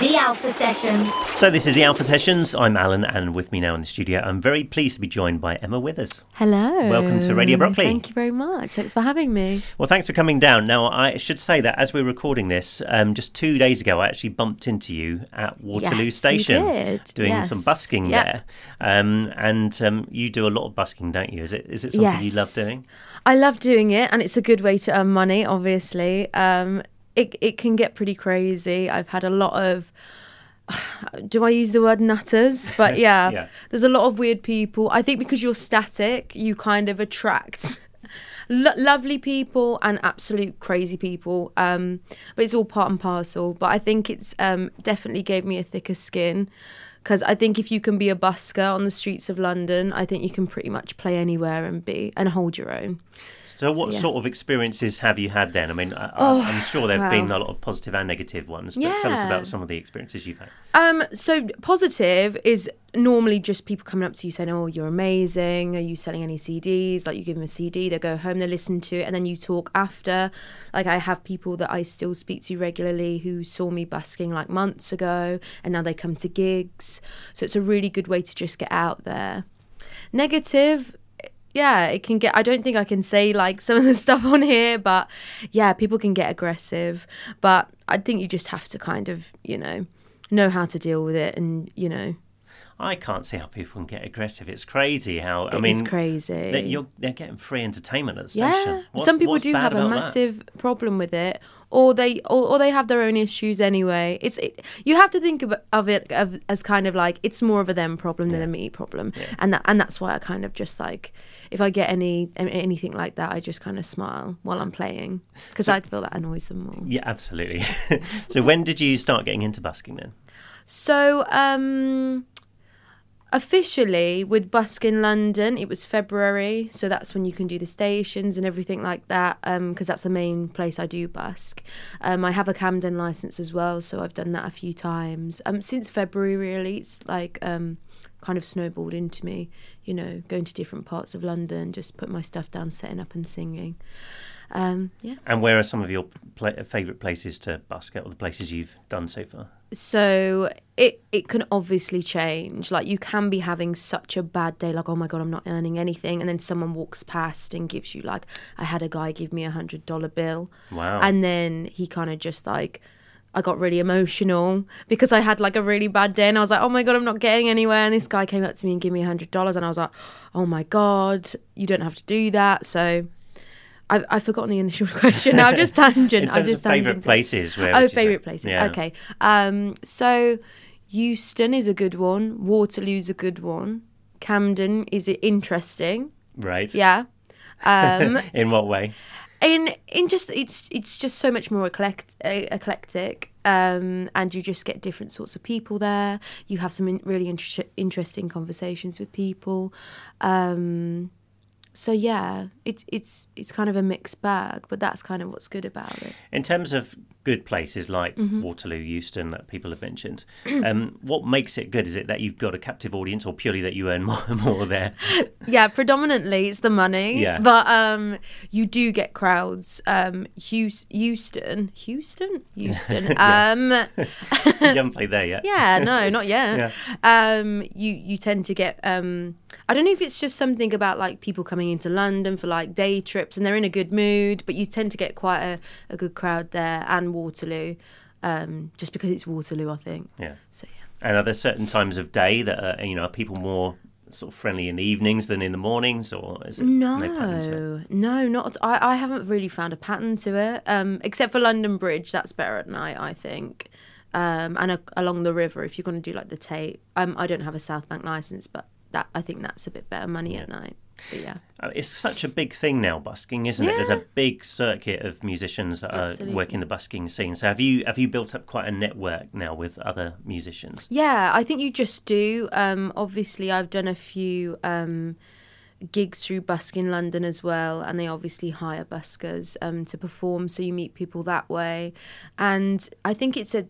The Alpha Sessions. So this is the Alpha Sessions. I'm Alan, and with me now in the studio, I'm very pleased to be joined by Emma Withers. Hello. Welcome to Radio Broccoli. Thank you very much. Thanks for having me. Well, thanks for coming down. Now, I should say that as we're recording this, um, just two days ago, I actually bumped into you at Waterloo Yes, you Station, did. doing Yes. some busking Yep. there. Um, and um, you do a lot of busking, don't you? Is it is it something you love Yes. doing? I love doing it, and it's a good way to earn money. Obviously, um, it it can get pretty crazy. I've had a lot of. Do I use the word nutters? But yeah, Yeah. there's a lot of weird people. I think because you're static, you kind of attract lo- lovely people and absolute crazy people. Um, but it's all part and parcel. But I think it's um, definitely gave me a thicker skin because I think if you can be a busker on the streets of London, I think you can pretty much play anywhere and be and hold your own. So, what yeah. sort of experiences have you had then? I mean, I, Oh, I'm sure there have wow. been a lot of positive and negative ones, but tell us about some of the experiences you've had. Um, so positive is normally just people coming up to you saying, "Oh, you're amazing. Are you selling any CDs?" Like you give them a CD, they go home, they listen to it, and then you talk after. Like I have people that I still speak to regularly who saw me busking like months ago, and now they come to gigs. So it's a really good way to just get out there. Negative. Yeah, it can get. I don't think I can say like some of the stuff on here, but yeah, people can get aggressive. But I think you just have to kind of, you know, know how to deal with it and you know I can't see how people can get aggressive. It's crazy how I It mean, is crazy. that you're they're getting free entertainment at the yeah station. What- some people do have a about that? massive problem with it or they or, or they have their own issues anyway it's it, you have to think of, of it of, as kind of like it's more of a them problem than a me problem and that and that's why i kind of just like if i get any anything like that i just kind of smile while i'm playing because i feel that annoys them more Yeah, absolutely. so when did you start getting into busking then? So, um, officially with Busk in London, it was February. So that's when you can do the stations and everything like that. Because that's the main place I do busk. Um, I have a Camden license as well, so I've done that a few times. Um, since February, really, it's like um, kind of snowballed into me. You know, going to different parts of London, just put my stuff down, setting up and singing. Um, yeah. And where are some of your pla favourite places to busk at, or the places you've done so far? so it it can obviously change like you can be having such a bad day like oh my god i'm not earning anything and then someone walks past and gives you like i had a guy give me a hundred dollar bill Wow. and then he kind of just like I got really emotional because I had like a really bad day and I was like, oh my God, I'm not getting anywhere. And this guy came up to me and gave me a hundred dollars and I was like, oh my God, you don't have to do that. So I've, I've forgotten the initial question now. I'm just tangent. In terms just of favourite places, where Oh, favourite places. Yeah. Okay. Um, so Euston is a good one. Waterloo's a good one. Camden is it interesting. Right. Yeah. Um, In what way? In in just it's it's just so much more eclect, uh, eclectic um and you just get different sorts of people there. You have some in, really inter- interesting conversations with people. Um so yeah it's it's it's kind of a mixed bag but that's kind of what's good about it. In terms of good places like Mm-hmm. Waterloo, Euston, that people have mentioned, um, what makes it good? Is it that you've got a captive audience, or purely that you earn more, more there? yeah predominantly it's the money Yeah. but um you do get crowds um Hous- houston houston houston um you haven't played there yet. yeah no not yet um you you tend to get um i don't know if it's just something about like people coming into london for like day trips and they're in a good mood but you tend to get quite a, a good crowd there and waterloo um just because it's waterloo i think Yeah. so yeah And are there certain times of day that are, you know are people more sort of friendly in the evenings than in the mornings, or is it No, it? no, not. I, I haven't really found a pattern to it, um, except for London Bridge. That's better at night, I think. Um, and a, along the river, if you're going to do like the Tate. Um, I don't have a South Bank license, but that I think that's a bit better money at night. But yeah, Uh, It's such a big thing now, busking, isn't it? There's a big circuit of musicians that are working the busking scene. So have you have you built up quite a network now with other musicians? yeah, I think you just do. Um, obviously, I've done a few. Um, gigs through Busk in London as well, and they obviously hire buskers um, to perform, so you meet people that way. And I think it's a,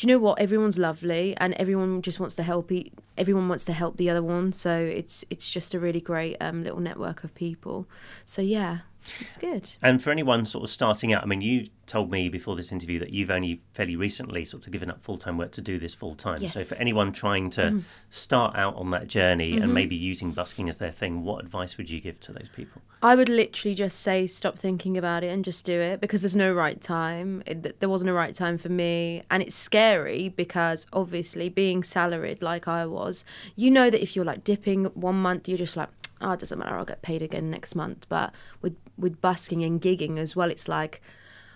do you know what? Everyone's lovely, and everyone just wants to help. Everyone wants to help the other one, so it's it's just a really great um, little network of people. So yeah, it's good. And for anyone sort of starting out, I mean, you told me before this interview that you've only fairly recently sort of given up full time work to do this full time. So for anyone trying to Mm. start out on that journey Mm-hmm. and maybe using busking as their thing, what advice would you give to those people? I would literally just say stop thinking about it and just do it because there's no right time. It, there wasn't a right time for me, and it's scary because obviously being salaried like I was, you know that if you're like dipping one month, you're just like, oh, it doesn't matter, I'll get paid again next month. But with with busking and gigging as well, it's like,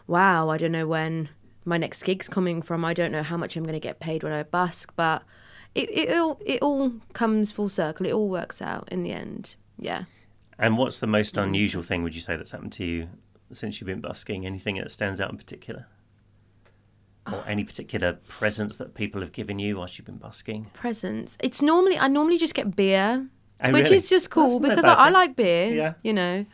wow, I don't know when my next gig's coming from. I don't know how much I'm going to get paid when I busk, but it it all it all comes full circle. It all works out in the end. Yeah. And what's the most unusual thing would you say that's happened to you since you've been busking? Anything that stands out in particular? Or any particular presents that people have given you whilst you've been busking? presents. It's normally I normally just get beer, Oh, which really? is just cool That's because I, I like beer. Yeah. you know.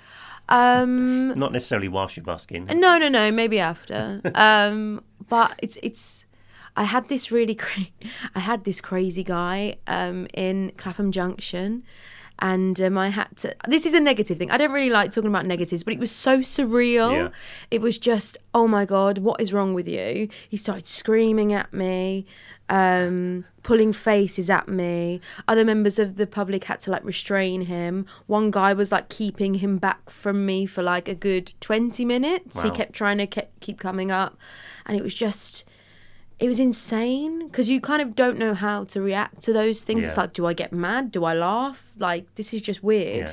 Um, Not necessarily whilst you're busking. no, no, no. Maybe after. um, but it's it's. I had this really cra- I had this crazy guy um, in Clapham Junction. And um, I had to. This is a negative thing. I don't really like talking about negatives, but it was so surreal. Yeah. It was just, oh my god, what is wrong with you? He started screaming at me, um, pulling faces at me. Other members of the public had to like restrain him. One guy was like keeping him back from me for like a good twenty minutes. He kept trying to ke- keep coming up, and it was just. It was insane because you kind of don't know how to react to those things. It's like, do I get mad? Do I laugh? Like, this is just weird.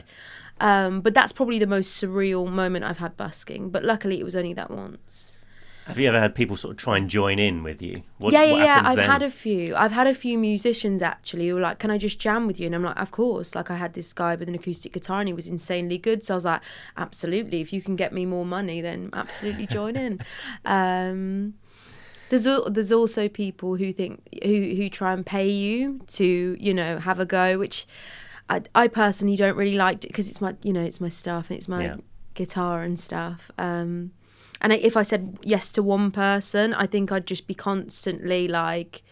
Um, but that's probably the most surreal moment I've had busking. But luckily, it was only that once. Have you ever had people sort of try and join in with you? What, yeah, yeah, yeah. I've then? had a few. I've had a few musicians actually who were like, "Can I just jam with you?" And I'm like, "Of course." Like I had this guy with an acoustic guitar and he was insanely good. So I was like, "Absolutely. If you can get me more money, then absolutely join in." Um, there's al- there's also people who think who who try and pay you to you know have a go, which I I personally don't really like because it's my you know it's my stuff and it's my Yeah. guitar and stuff. Um, and if I said yes to one person, I think I'd just be constantly like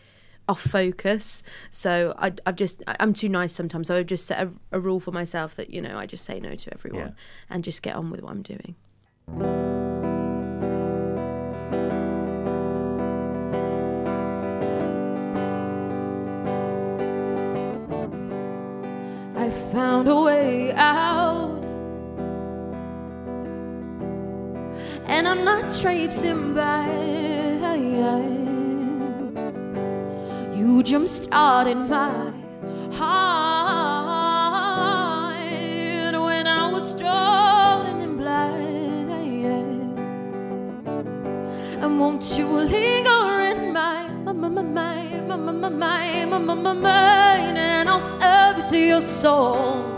off focus. So I, I've just I- I'm too nice sometimes. So I've just set a, a rule for myself that you know I just say no to everyone Yeah. and just get on with what I'm doing. and I'm not traipsing by. You jump started my heart when I was stolen and blind. And won't you linger in my mind, and I'll service your soul.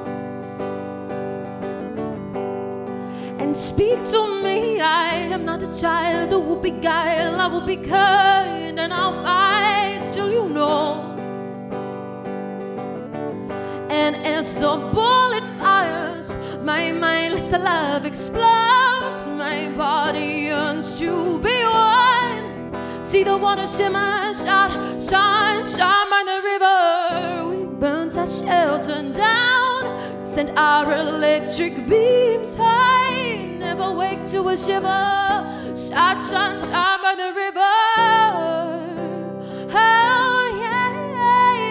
Speak to me. I am not a child who will beguile. I will be kind and I'll fight till you know. And as the bullet fires, my mindless love explodes. My body yearns to be one. See the water shimmer, shine, shine, shine by the river. We burnt our shelter down, sent our electric beams high. Never wake to a shiver. Shine, shine, shine by the river. Oh, yeah,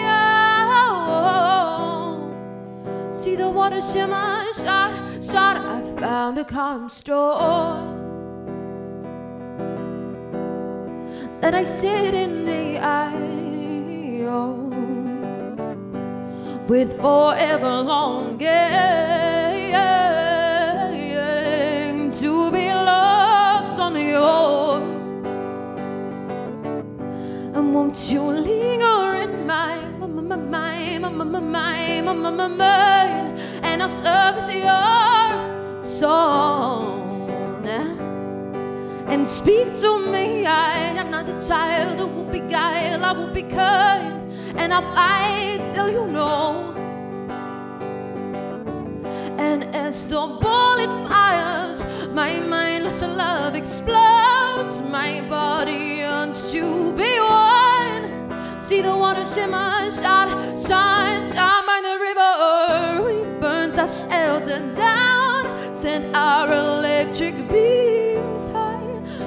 yeah, oh. See the water shimmer, shine, shine. I found a calm store. that I sit in the oh, with forever longing won't you linger in my mind? And I'll service your song. and speak to me. I am not a child who will beguile, I will be kind, and I'll fight till you know. And as the bullet fires, my mindless love explodes, my body yearns to be one. See the water shimmer, shine, shine, shine by the river. We burnt our shelter down, sent our electric beams high.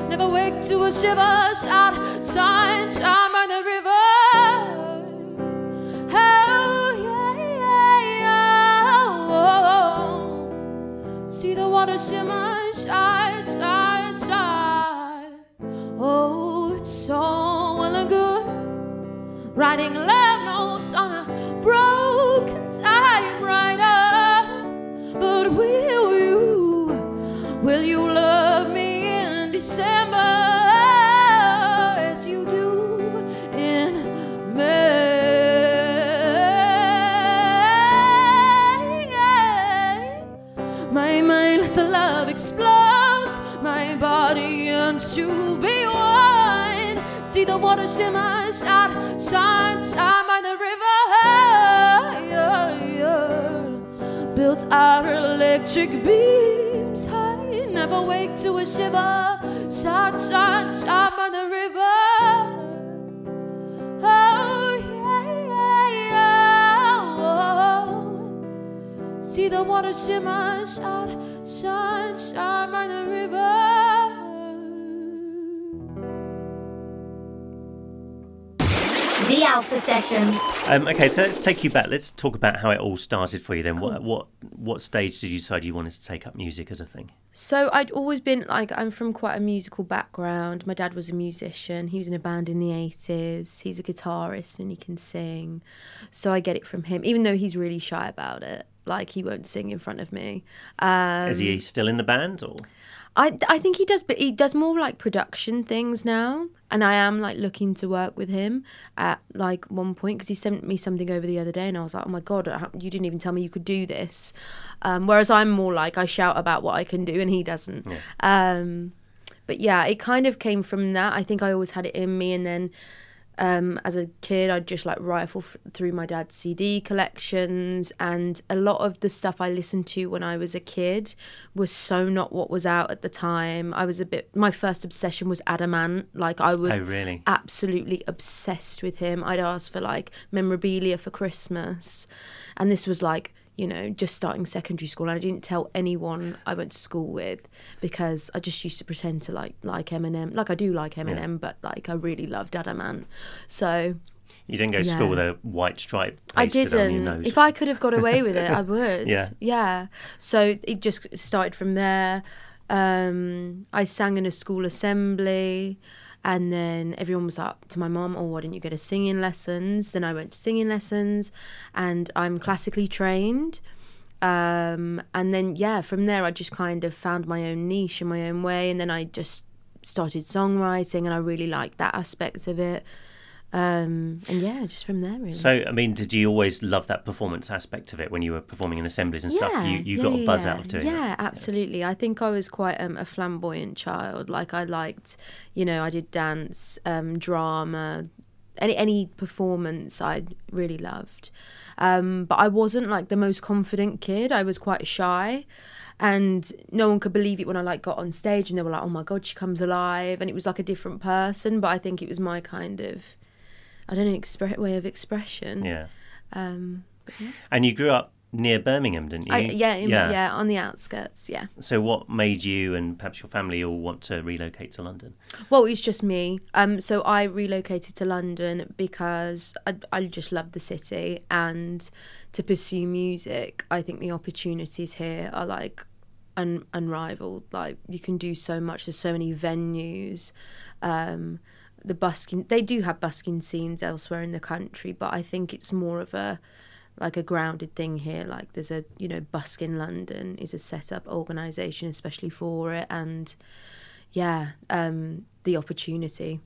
Never wake to a shiver, shout, shine, shine by the river. Oh, yeah, yeah, yeah. Oh, See the water shimmer, shine, shine, Writing love notes on a broken typewriter. But will you, will you love me in December as you do in May? My mindless love explodes. My body yearns to be one. See the water shimmer, shine, shine, shine by the river. Yeah, yeah. Built our electric beams high. Never wake to a shiver. Shine, shine, shine by the river. Oh, yeah, yeah. See the water shimmer, shine, shine, shine by the river. The Alpha Sessions. Um, okay, so let's take you back. Let's talk about how it all started for you. Then, what what what stage did you decide you wanted to take up music as a thing? So I'd always been like I'm from quite a musical background. My dad was a musician. He was in a band in the 80s. He's a guitarist and he can sing. So I get it from him even though he's really shy about it. Like he won't sing in front of me. Um, Is he still in the band, or I I think he does, but he does more like production things now. And I am like looking to work with him at like one point because he sent me something over the other day, and I was like, oh my god, you didn't even tell me you could do this. Um, whereas I'm more like I shout about what I can do, and he doesn't. Um, but yeah, it kind of came from that. I think I always had it in me, and then um, as a kid, I'd just like rifle f- through my dad's CD collections, and a lot of the stuff I listened to when I was a kid was so not what was out at the time. I was a bit. My first obsession was Adam Ant. Like I was oh really? absolutely obsessed with him. I'd ask for like memorabilia for Christmas, and this was like you know just starting secondary school. And I didn't tell anyone I went to school with because I just used to pretend to like like Eminem, like I do like Eminem, but like I really loved Adam Ant. So You didn't go to school with a white stripe I pasted on your didn't. If I could have got away with it, I would. Yeah. Yeah. So it just started from there. Um, I sang in a school assembly, and then everyone was up to my mom, "Oh, why didn't you go to singing lessons?" Then I went to singing lessons, and I'm classically trained. Um, and then yeah, from there I just kind of found my own niche in my own way, and then I just started songwriting, and I really liked that aspect of it. Um, and yeah, just from there really. So, I mean, did you always love that performance aspect of it when you were performing in assemblies and stuff? You you yeah, got a buzz yeah. out of doing it. Yeah, absolutely. I think I was quite um, a flamboyant child. Like I liked, you know, I did dance, um, drama, any any performance I really loved. Um, but I wasn't like the most confident kid. I was quite shy. And no one could believe it when I like got on stage and they were like, "Oh my god, she comes alive!" And it was like a different person. But I think it was my kind of, I don't know, expre- way of expression. Yeah. Um, And you grew up near Birmingham, didn't you? I, yeah, in, yeah, on the outskirts. Yeah. So, what made you and perhaps your family all want to relocate to London? Well, it's just me. Um, so I relocated to London because I, I just love the city and to pursue music. I think the opportunities here are like un, unrivaled. Like you can do so much. There's so many venues. Um, the busking, they do have busking scenes elsewhere in the country, but I think it's more of a like a grounded thing here. Like there's a you know Busk in London is a set up organisation especially for it, and yeah, um, the opportunity.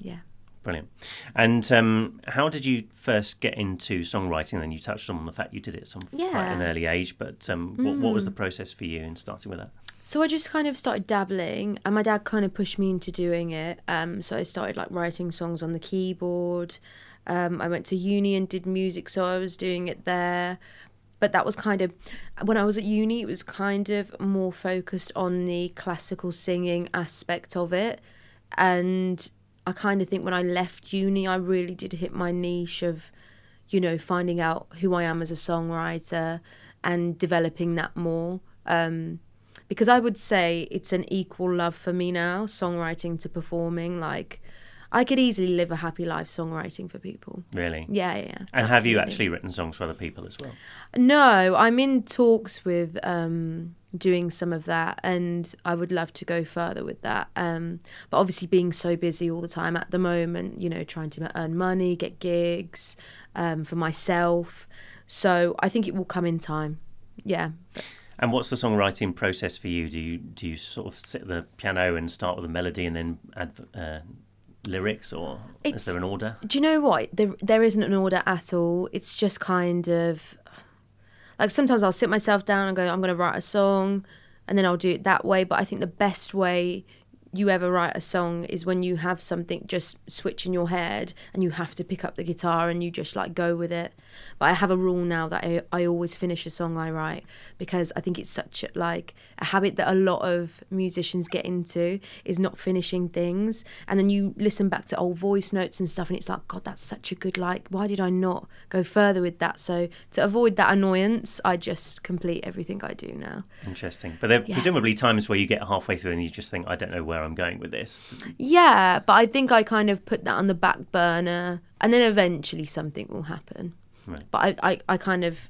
Yeah. Brilliant. And um, how did you first get into songwriting? Then you touched on the fact you did it from quite Yeah. an early age, but um, what, what was the process for you in starting with that? So I just kind of started dabbling, and my dad kind of pushed me into doing it. Um, so I started like writing songs on the keyboard. Um, I went to uni and did music, so I was doing it there. But that was kind of when I was at uni, it was kind of more focused on the classical singing aspect of it. And I kind of think when I left uni, I really did hit my niche of, you know, finding out who I am as a songwriter and developing that more. Um, because I would say it's an equal love for me now, songwriting to performing. Like, I could easily live a happy life songwriting for people. Really? Yeah, yeah. yeah, And have you actually written songs for other people as well? No, I'm in talks with um, doing some of that, and I would love to go further with that. Um, but obviously, being so busy all the time at the moment, you know, trying to earn money, get gigs um, for myself. So I think it will come in time. Yeah. And what's the songwriting process for you? Do you do you sort of sit at the piano and start with a melody and then add uh, lyrics, or is there an order? Do you know what? There, there isn't an order at all. It's just kind of like sometimes I'll sit myself down and go, I'm going to write a song, and then I'll do it that way. But I think the best way you ever write a song is when you have something just switch in your head and you have to pick up the guitar and you just like go with it. But I have a rule now that I, I always finish a song I write because I think it's such a, like a habit that a lot of musicians get into is not finishing things. And then you listen back to old voice notes and stuff and it's like, God, that's such a good like, why did I not go further with that? So to avoid that annoyance, I just complete everything I do now. Interesting. But there are Yeah. presumably times where you get halfway through and you just think, I don't know where I'm going with this. Yeah, but I think I kind of put that on the back burner, and then eventually something will happen. Right. But I, I, I kind of,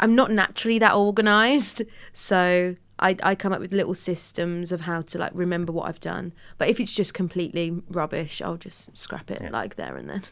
I'm not naturally that organised, so I, I come up with little systems of how to like remember what I've done. But if it's just completely rubbish, I'll just scrap it Yeah. like there and then.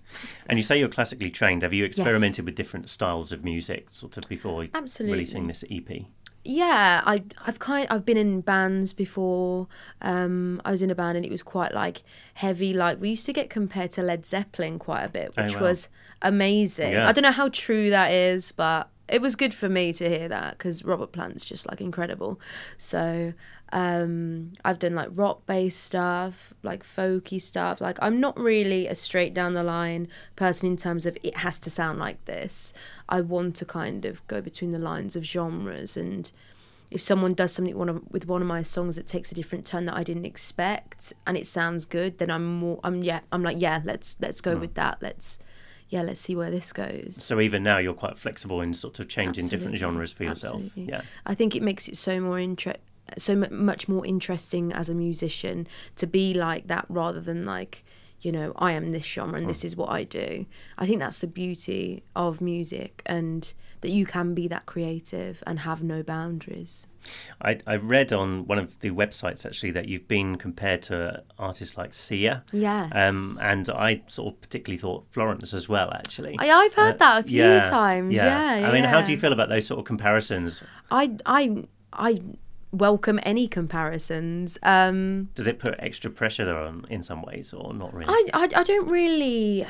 And you say you're classically trained. Have you experimented with different styles of music sort of before Absolutely. releasing this EP? Yeah, I I've kind I've been in bands before. Um, I was in a band and it was quite like heavy. Like we used to get compared to Led Zeppelin quite a bit, Oh, which wow. was amazing. Yeah. I don't know how true that is, but it was good for me to hear that because Robert Plant's just like incredible. So um, I've done like rock based stuff, like folky stuff. Like I'm not really a straight down the line person in terms of it has to sound like this. I want to kind of go between the lines of genres and if someone does something one of, with one of my songs that takes a different turn that I didn't expect and it sounds good, then I'm more I'm yeah I'm like yeah let's let's go with that let's yeah let's see where this goes. So even now you're quite flexible in sort of changing different genres for yourself. Absolutely. Yeah. I think it makes it so more inter- so mu- much more interesting as a musician to be like that rather than like you know I am this genre and this mm. is what I do. I think that's the beauty of music and that you can be that creative and have no boundaries. I, I read on one of the websites actually that you've been compared to artists like Sia. Yes. Um, and I sort of particularly thought Florence as well, actually. I, I've heard Uh, that a few yeah, times. Yeah, yeah I mean, how do you feel about those sort of comparisons? I I I welcome any comparisons. Um, Does it put extra pressure there on in some ways, or not really? I, I I don't really.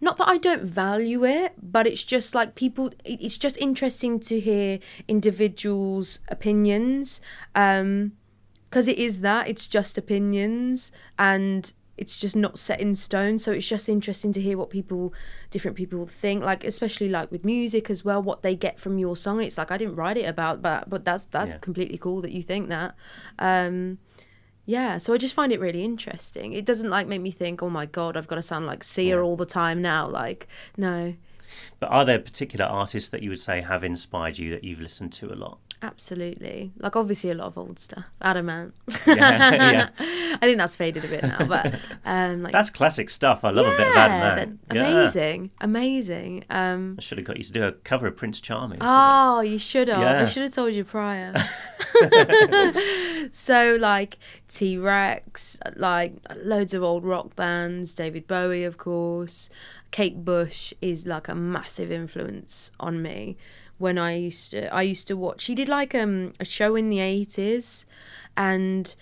Not that I don't value it, but it's just like people. It's just interesting to hear individuals' opinions, because it is that it's just opinions and it's just not set in stone. So it's just interesting to hear what people, different people think. Like especially like with music as well, what they get from your song. It's like I didn't write it about, but but that's that's Yeah. completely cool that you think that. Um, yeah, so I just find it really interesting. It doesn't like make me think, oh my god, I've got to sound like Sia Yeah. all the time now. Like, no, But are there particular artists that you would say have inspired you that you've listened to a lot? Absolutely. Like, obviously, a lot of old stuff. Adam Ant. Yeah, yeah. I think that's faded a bit now, but um, like That's classic stuff. I love a bit of Adam Ant. that- Yeah. amazing, amazing. Um, I should have got you to do a cover of Prince Charming. Oh, you should have. Yeah. I should have told you prior. so, like T Rex, like loads of old rock bands, David Bowie, of course. Kate Bush is like a massive influence on me. When I used to, I used to watch. She did like um a show in the eighties, and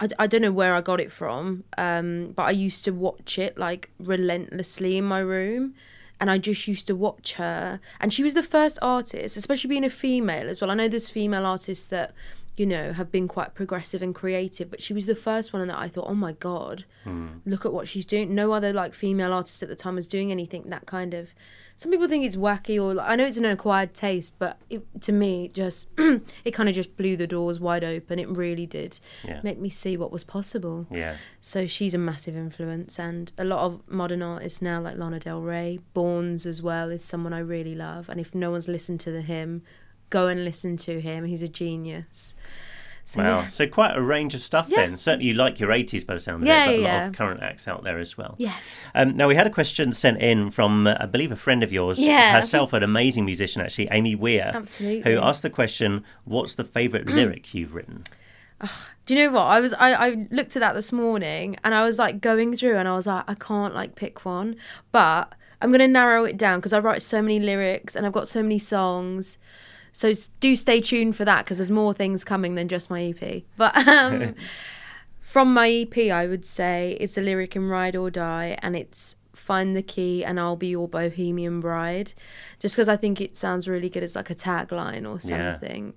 I, I don't know where I got it from, um, but I used to watch it like relentlessly in my room. And I just used to watch her. And she was the first artist, especially being a female as well. I know there's female artists that, you know, have been quite progressive and creative, but she was the first one that I thought, oh my God, look at what she's doing. No other like female artist at the time was doing anything that kind of. Some people think it's wacky or like, I know it's an acquired taste, but it, to me, it just it kind of just blew the doors wide open. It really did Yeah. make me see what was possible. Yeah. So she's a massive influence, and a lot of modern artists now, like Lana Del Rey, Bournes as well, is someone I really love. And if no one's listened to the him, go and listen to him. He's a genius. So, Wow. yeah. So quite a range of stuff Yeah. then. Certainly you like your 80s by the sound of Yeah, it, but a lot of current acts out there as well. Yeah. Um, now we had a question sent in from, uh, I believe, a friend of yours, Yeah. herself, an amazing musician actually, Amy Weir, Absolutely. who asked the question, "What's the favourite lyric you've written?" Do you know what? I was I, I looked at that this morning and I was like going through and I was like I can't like pick one, but I'm gonna narrow it down because I write so many lyrics and I've got so many songs. So do stay tuned for that because there's more things coming than just my EP. But um, from my EP, I would say it's a lyric in Ride or Die, and it's find the key and I'll be your bohemian bride. Just because I think it sounds really good as like a tagline or Yeah. something.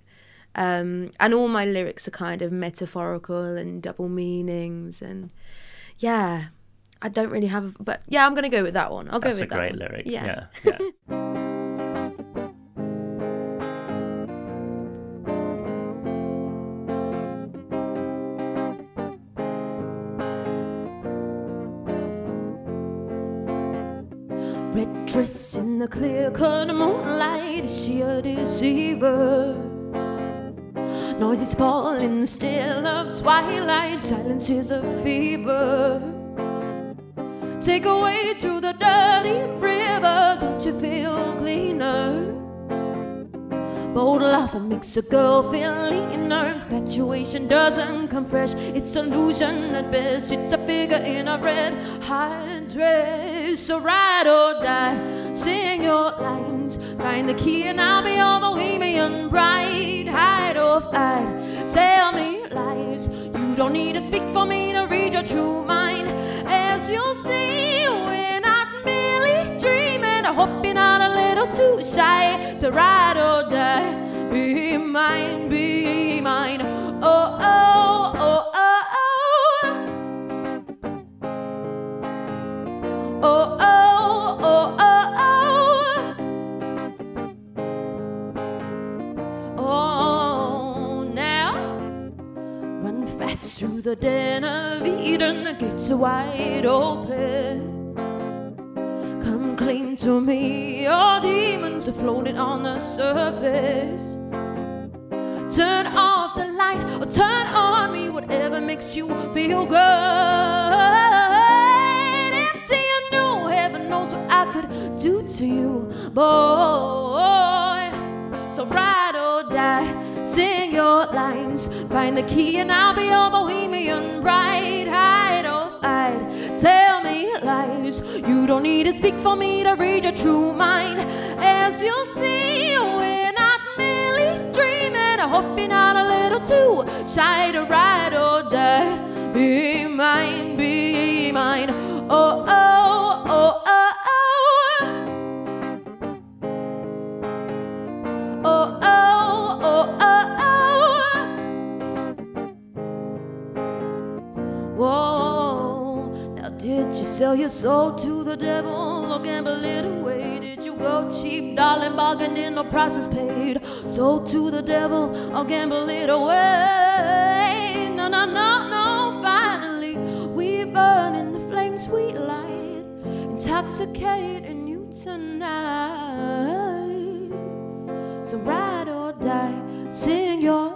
Um, and all my lyrics are kind of metaphorical and double meanings, and yeah, I don't really have, but yeah, I'm gonna go with that one. I'll That's go with that That's a great one. lyric. Yeah. Yeah. yeah. Red dress in the clear cut moonlight, is she a deceiver? Noises fall in the still of twilight, silence is a fever. Take away through the dirty river, don't you feel cleaner? Bold laughter makes a girl feel leaner. Infatuation doesn't come fresh, it's illusion at best. It's a figure in a red high dress. So ride or die, sing your lines. Find the key and I'll be your bohemian bride. Hide or fight, tell me lies. You don't need to speak for me to read your true mind. As you'll see, we're not merely dreaming. I hope shy to ride or die. Be mine, be mine. Oh, oh, oh, oh, oh. Oh, oh, oh, oh, oh. Oh, now run fast through the den of Eden. The gates are wide open. Clean to me, your demons are floating on the surface. Turn off the light or turn on me, whatever makes you feel good. Empty and new, heaven knows what I could do to you, boy. So ride or die, sing your lines, find the key and I'll be your bohemian bride. Don't need to speak for me to read your true mind. As you'll see, we're not merely dreaming. I hope you're not a little too shy to ride or die. Be mine, be mine. Oh, oh, oh, oh, oh. Oh, oh. oh, oh. Whoa. Now, did you sell your soul to the devil or gamble it away? Did you go cheap, darling, bargaining, no price was paid? Sold to the devil or gamble it away? No, no, no, no. Finally, we burn in the flames sweet light, intoxicating you tonight. So ride or die, sing your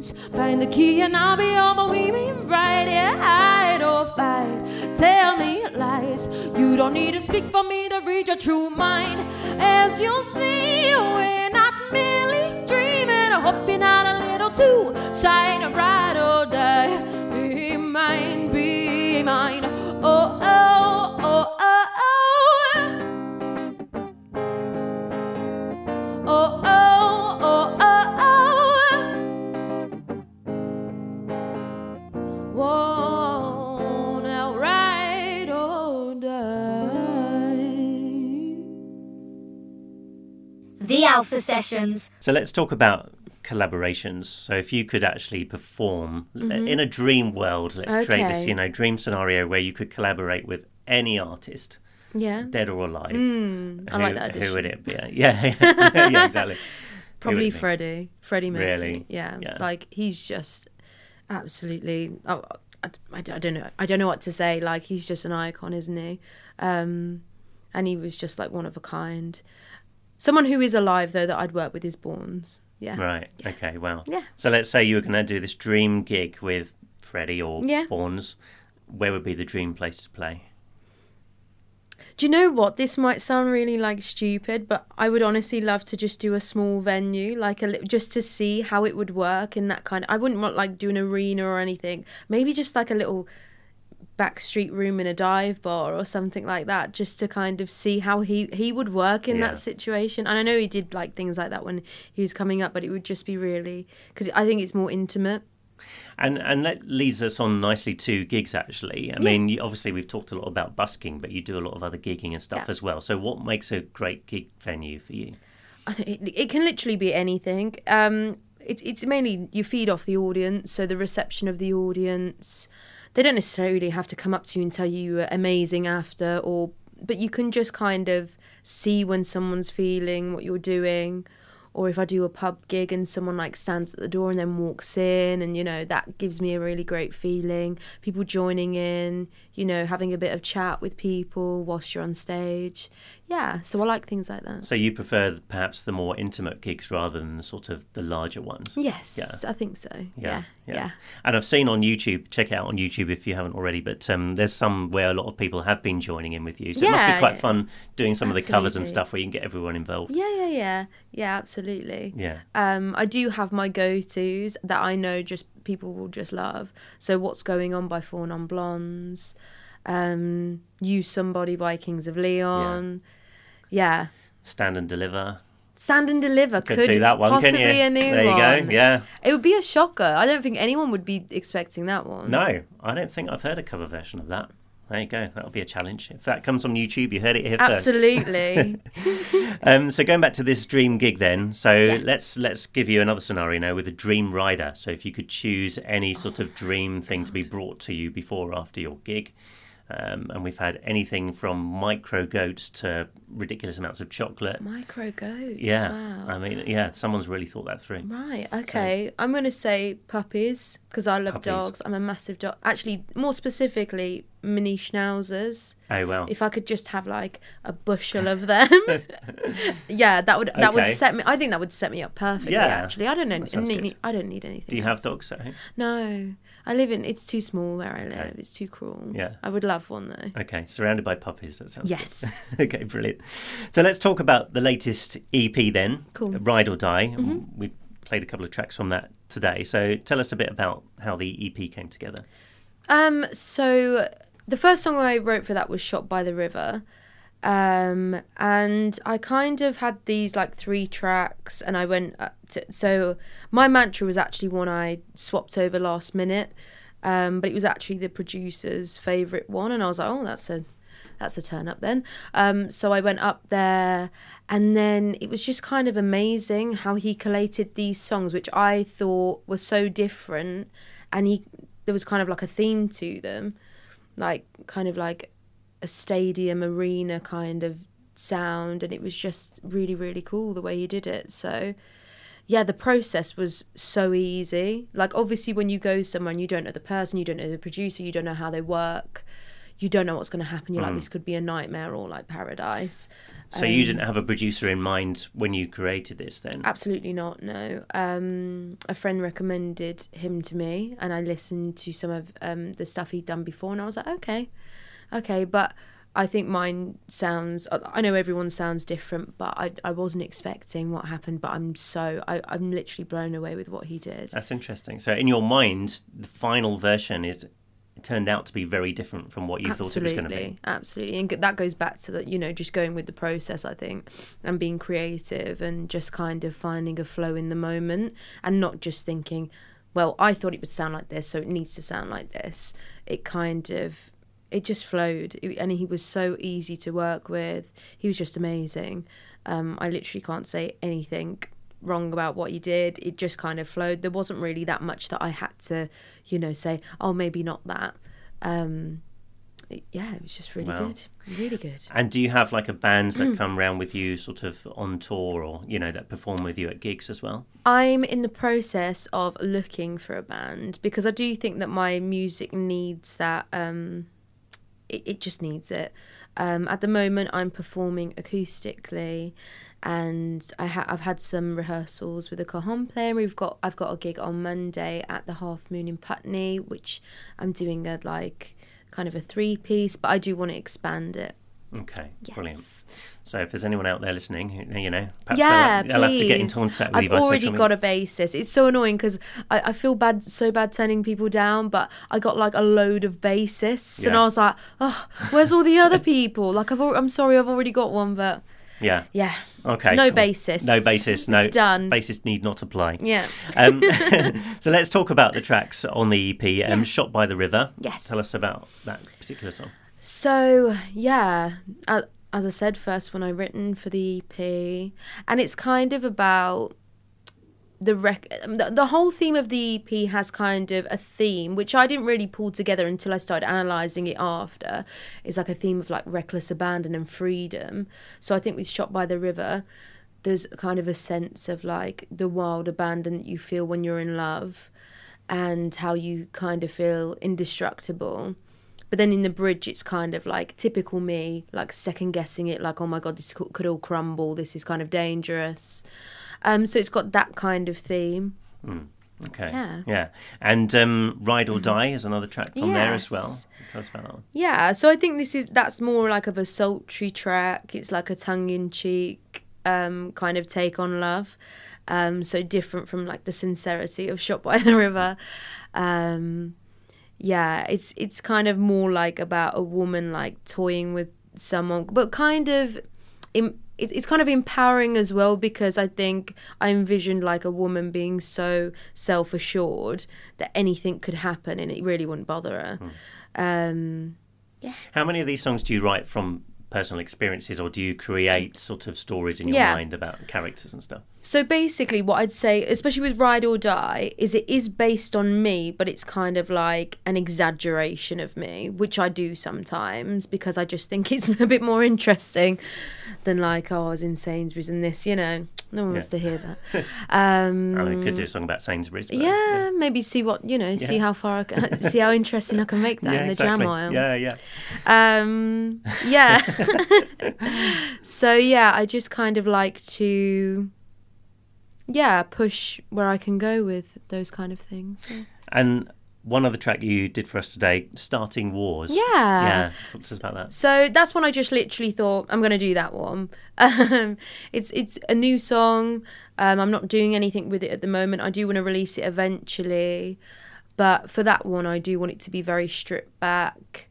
lines, find the key and I'll be your bohemian bride. Yeah, hide or fight, tell me lies. You don't need to speak for me to read your true mind. As you'll see, we're not merely dreaming. I hope you're not a little too shy to ride or die. Be mine, be mine. The Sessions. So let's talk about collaborations. So if you could actually perform in a dream world, let's create this, you know, dream scenario where you could collaborate with any artist, Yeah. dead or alive. I like that Who would addition. it be? Yeah, yeah, yeah exactly. Probably? Freddie. Freddie Mercury. Really? Yeah. Yeah. Like he's just absolutely. Oh, I, I, I don't know. I don't know what to say. Like he's just an icon, isn't he? Um, and he was just like one of a kind. Someone who is alive though that I'd work with is Bournes. Yeah. Right. Okay. Wow. Yeah. So let's say you were going to do this dream gig with Freddie or Yeah. Bournes. Where would be the dream place to play? Do you know what? This might sound really like stupid, but I would honestly love to just do a small venue, like a li- just to see how it would work in that kind. I wouldn't want like do an arena or anything. Maybe just like a little backstreet room in a dive bar or something like that, just to kind of see how he he would work in Yeah. that situation. And I know he did like things like that when he was coming up, but it would just be really because I think it's more intimate. And and that leads us on nicely to gigs. Actually, I mean, you, obviously we've talked a lot about busking, but you do a lot of other gigging and stuff Yeah. as well. So what makes a great gig venue for you? I think it, it can literally be anything. Um, it, it's mainly you feed off the audience, so the reception of the audience. They don't necessarily have to come up to you and tell you you're amazing after, or but you can just kind of see when someone's feeling what you're doing. Or if I do a pub gig and someone like stands at the door and then walks in, and you know that gives me a really great feeling. People joining in, you know, having a bit of chat with people whilst you're on stage. Yeah, so I like things like that. So you prefer perhaps the more intimate gigs rather than the sort of the larger ones? Yes, Yeah. I think so. Yeah, yeah. And I've seen on YouTube, check it out on YouTube if you haven't already, but um, there's some where a lot of people have been joining in with you. So it must be quite yeah. fun doing some of the covers and stuff where you can get everyone involved. Yeah, yeah, yeah, yeah, absolutely. Yeah. Um, I do have my go-tos that I know just people will just love. So, what's going on by Four Non Blondes, um, "Use Somebody" by Kings of Leon. Yeah, Stand and deliver. Stand and Deliver Could, could, do that one, possibly couldn't you? a new one. there you one. go. Yeah. It would be a shocker. I don't think anyone would be expecting that one. No, I don't think I've heard a cover version of that. There you go. That'll be a challenge. If that comes on YouTube, you heard it here first. Absolutely. Um, so going back to this dream gig, then. So Yeah. let's let's give you another scenario now with a dream rider. So if you could choose any sort Oh of dream thing to be brought to you before or after your gig, um, and we've had anything from micro goats to ridiculous amounts of chocolate. Micro goats. Yeah, Wow. I mean, yeah, someone's really thought that through. Right. Okay. I'm going to say puppies because I love Puppies. dogs. I'm a massive dog. Actually, more specifically, mini schnauzers. Oh well, If I could just have like a bushel of them, yeah, that would that would set me. I think that would set me up perfectly. Yeah, Actually, I don't know. need. I don't need anything. do you have dogs at home? No, I live in. It's too small where I live. Okay. It's too cruel. Yeah. I would love one though. Okay, surrounded by puppies. That sounds good. Yes. okay, brilliant. So let's talk about the latest EP then. Cool. Mm-hmm. Ride or Die. We played a couple of tracks from that today. So tell us a bit about how the EP came together. Um, so the first song I wrote for that was Shot by the River. Um, and I kind of had these like three tracks, and I went up to, so my mantra was actually one I swapped over last minute, um, but it was actually the producer's favorite one, and I was like, oh, that's a that's a turn up then. Um, so I went up there, and then it was just kind of amazing how he collated these songs, which I thought were so different, and he there was kind of like a theme to them, like kind of like a stadium arena kind of sound, and it was just really really cool the way he did it. So yeah, the process was so easy. Like obviously when you go somewhere and you don't know the person, you don't know the producer, you don't know how they work, you don't know what's going to happen. You're like, this could be a nightmare or like paradise. So you didn't have a producer in mind when you created this then? Absolutely not. No. Um, a friend recommended him to me, and I listened to some of um, the stuff he'd done before, and I was like, okay, okay. But I think mine sounds. I- I know everyone sounds different, but I I wasn't expecting what happened. But I'm so I, I'm literally blown away with what he did. That's interesting. So in your mind, the final version is turned out to be very different from what you thought it was going to be. Absolutely, and that goes back to that. You know, just going with the process. I think, and being creative, and just kind of finding a flow in the moment, and not just thinking, "Well, I thought it would sound like this, so it needs to sound like this." It kind of, it just flowed, It- and he was so easy to work with. He was just amazing. Um, I literally can't say anything wrong about what he did. It just kind of flowed. There wasn't really that much that I had to, you know, say, oh, maybe not that. Um, it- yeah, it was just really Wow. good. Really good. And do you have like a band that come round with you sort of on tour or, you know, that perform with you at gigs as well? I'm in the process of looking for a band because I do think that my music needs that. Um, it, it just needs it. Um, at the moment, I'm performing acoustically, and I ha- I've had some rehearsals with a cajon player. We've got I've got a gig on Monday at the Half Moon in Putney, which I'm doing a like kind of a three piece, but I do want to expand it. Okay, Yes. brilliant. So if there's anyone out there listening, you know, perhaps yeah, they'll, they'll have to get in contact with I've you by already got a basis. It's so annoying because I, I feel bad, so bad turning people down. But I got like a load of bassists, and I was like, oh, where's all the other people? Like, I've, al- I'm sorry, I've already got one, but Yeah. yeah, Okay. no cool. basis. No basis. No. It's done. Basis need not apply. yeah. Um, so let's talk about the tracks on the EP. Um, Shot by the River. Yes. Tell us about that particular song. So yeah, as I said, first one I written for the EP, and it's kind of about the rec. Um, the, the whole theme of the EP has kind of a theme which I didn't really pull together until I started analysing it after. It's like a theme of like reckless abandon and freedom. So I think with Shot by the River, there's kind of a sense of like the wild abandon that you feel when you're in love, and how you kind of feel indestructible. But then in the bridge, it's kind of like typical me, like second guessing it, like, oh my God, this could, could all crumble. This is kind of dangerous. Um, so it's got that kind of theme. Okay. Yeah. Yeah. And um, Ride or Die is another track from there as well. Tell us about that one. Yeah, so I think this is that's more like of a sultry track. It's like a tongue in cheek um, kind of take on love. Um, so different from like the sincerity of Shot by the River. Um, yeah, it's it's kind of more like about a woman like toying with someone, but kind of. Im- it's it's kind of empowering as well because I think I envisioned like a woman being so self assured that anything could happen and it really wouldn't bother her. Um, How many of these songs do you write from personal experiences, or do you create sort of stories in your Yeah. mind about characters and stuff? So basically, what I'd say, especially with Ride or Die, is it is based on me, but it's kind of like an exaggeration of me, which I do sometimes because I just think it's a bit more interesting than like, oh, I was in Sainsbury's and this, you know, no one wants to hear that. Um, I mean, could do a song about Sainsbury's. But, yeah, maybe see what you know, see how far, I can, see how interesting I can make that Yeah, in the exactly. jam aisle. Yeah, yeah. Um, yeah. so yeah, I just kind of like to, yeah, push where I can go with those kind of things. And one other track you did for us today, Starting Wars. Yeah. Yeah. Talk to us about that. So that's when I just literally thought I'm gonna do that one. Um, it's it's a new song. Um, I'm not doing anything with it at the moment. I do want to release it eventually, but for that one, I do want it to be very stripped back.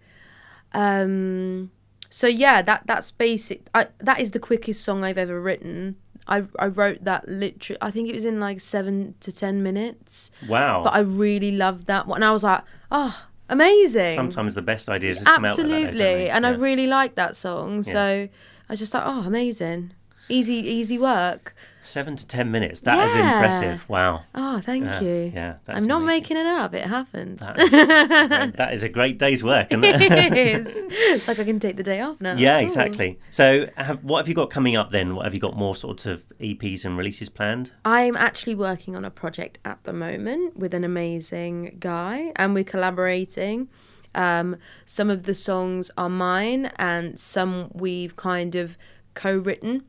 Um, so yeah, that that's basic. I, that is the quickest song I've ever written. I I wrote that literally. I think it was in like seven to ten minutes. Wow. But I really loved that one. And I was like, oh, amazing. Sometimes the best ideas just come out like that, though, don't Absolutely, and I really liked that song. So I was just like, oh, amazing, easy, easy work. Seven to ten minutes. That is Yeah. impressive. Wow. Oh, thank you. yeah, I'm not amazing. making it up. It happened. That, that is a great day's work. isn't it? it is. It's like I can take the day off now. yeah, Ooh. exactly. So, have, what have you got coming up then? What have you got more sort of EPs and releases planned? I'm actually working on a project at the moment with an amazing guy, and we're collaborating. Um, some of the songs are mine, and some we've kind of co-written.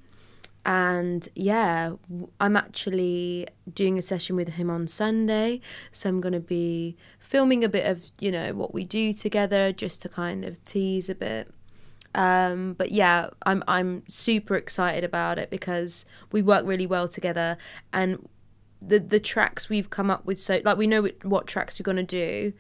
And yeah, I'm actually doing a session with him on Sunday, so I'm going to be filming a bit of you know what we do together, just to kind of tease a bit. Um, but yeah, I'm I'm super excited about it because we work really well together, and the the tracks we've come up with so like we know what, tracks we're gonna do,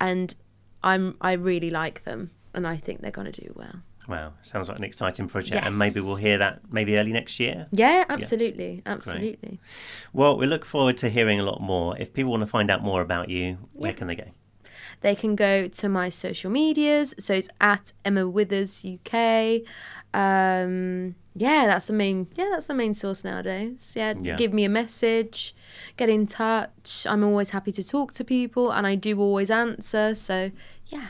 and I'm I really like them, and I think they're gonna do well. Wow, sounds like an exciting project, and maybe we'll hear that maybe early next year. Yeah, absolutely, absolutely. Well, we look forward to hearing a lot more. If people want to find out more about you, where can they go? They can go to my social medias, so it's at Emma Withers UK. Um, yeah, that's the main. Yeah, that's the main source nowadays. Yeah, Yeah. give me a message, get in touch. I'm always happy to talk to people, and I do always answer. So yeah,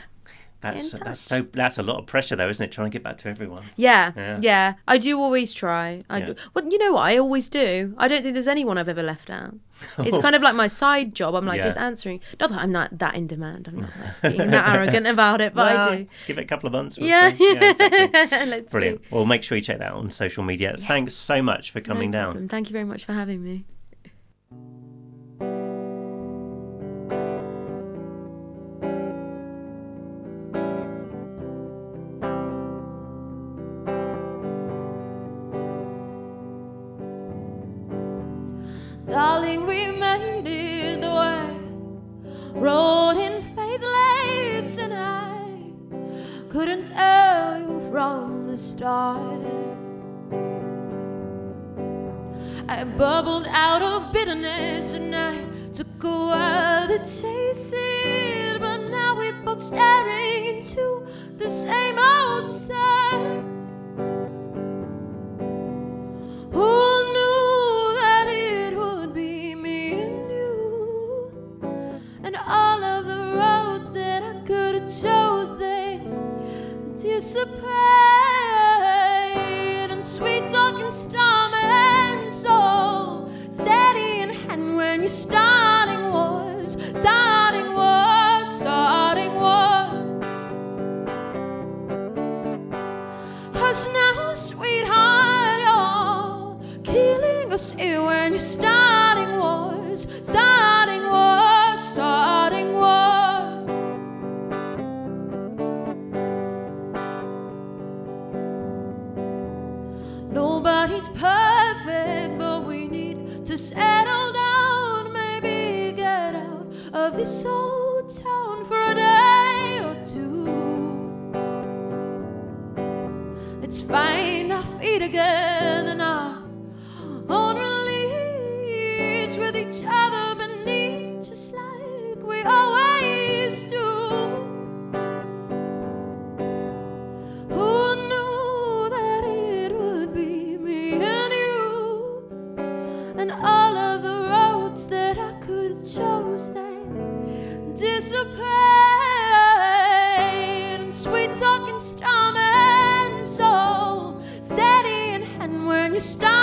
That's that's so that's a lot of pressure though, isn't it? Trying to get back to everyone. Yeah, Yeah. yeah, I do always try. I Yeah. do. Well, you know what? I always do. I don't think there's anyone I've ever left out. It's kind of like my side job. I'm like Yeah. just answering. Not that I'm not that in demand. I'm not being that arrogant about it, but Well, I do. Give it a couple of months. we'll Yeah, see. yeah exactly. Let's Brilliant. see. Well, make sure you check that out on social media. Thanks so much for coming No down. problem. Thank you very much for having me. When you're starting wars, starting wars, starting wars. Hush now, sweetheart, you're killing us here when you're starting and our hand when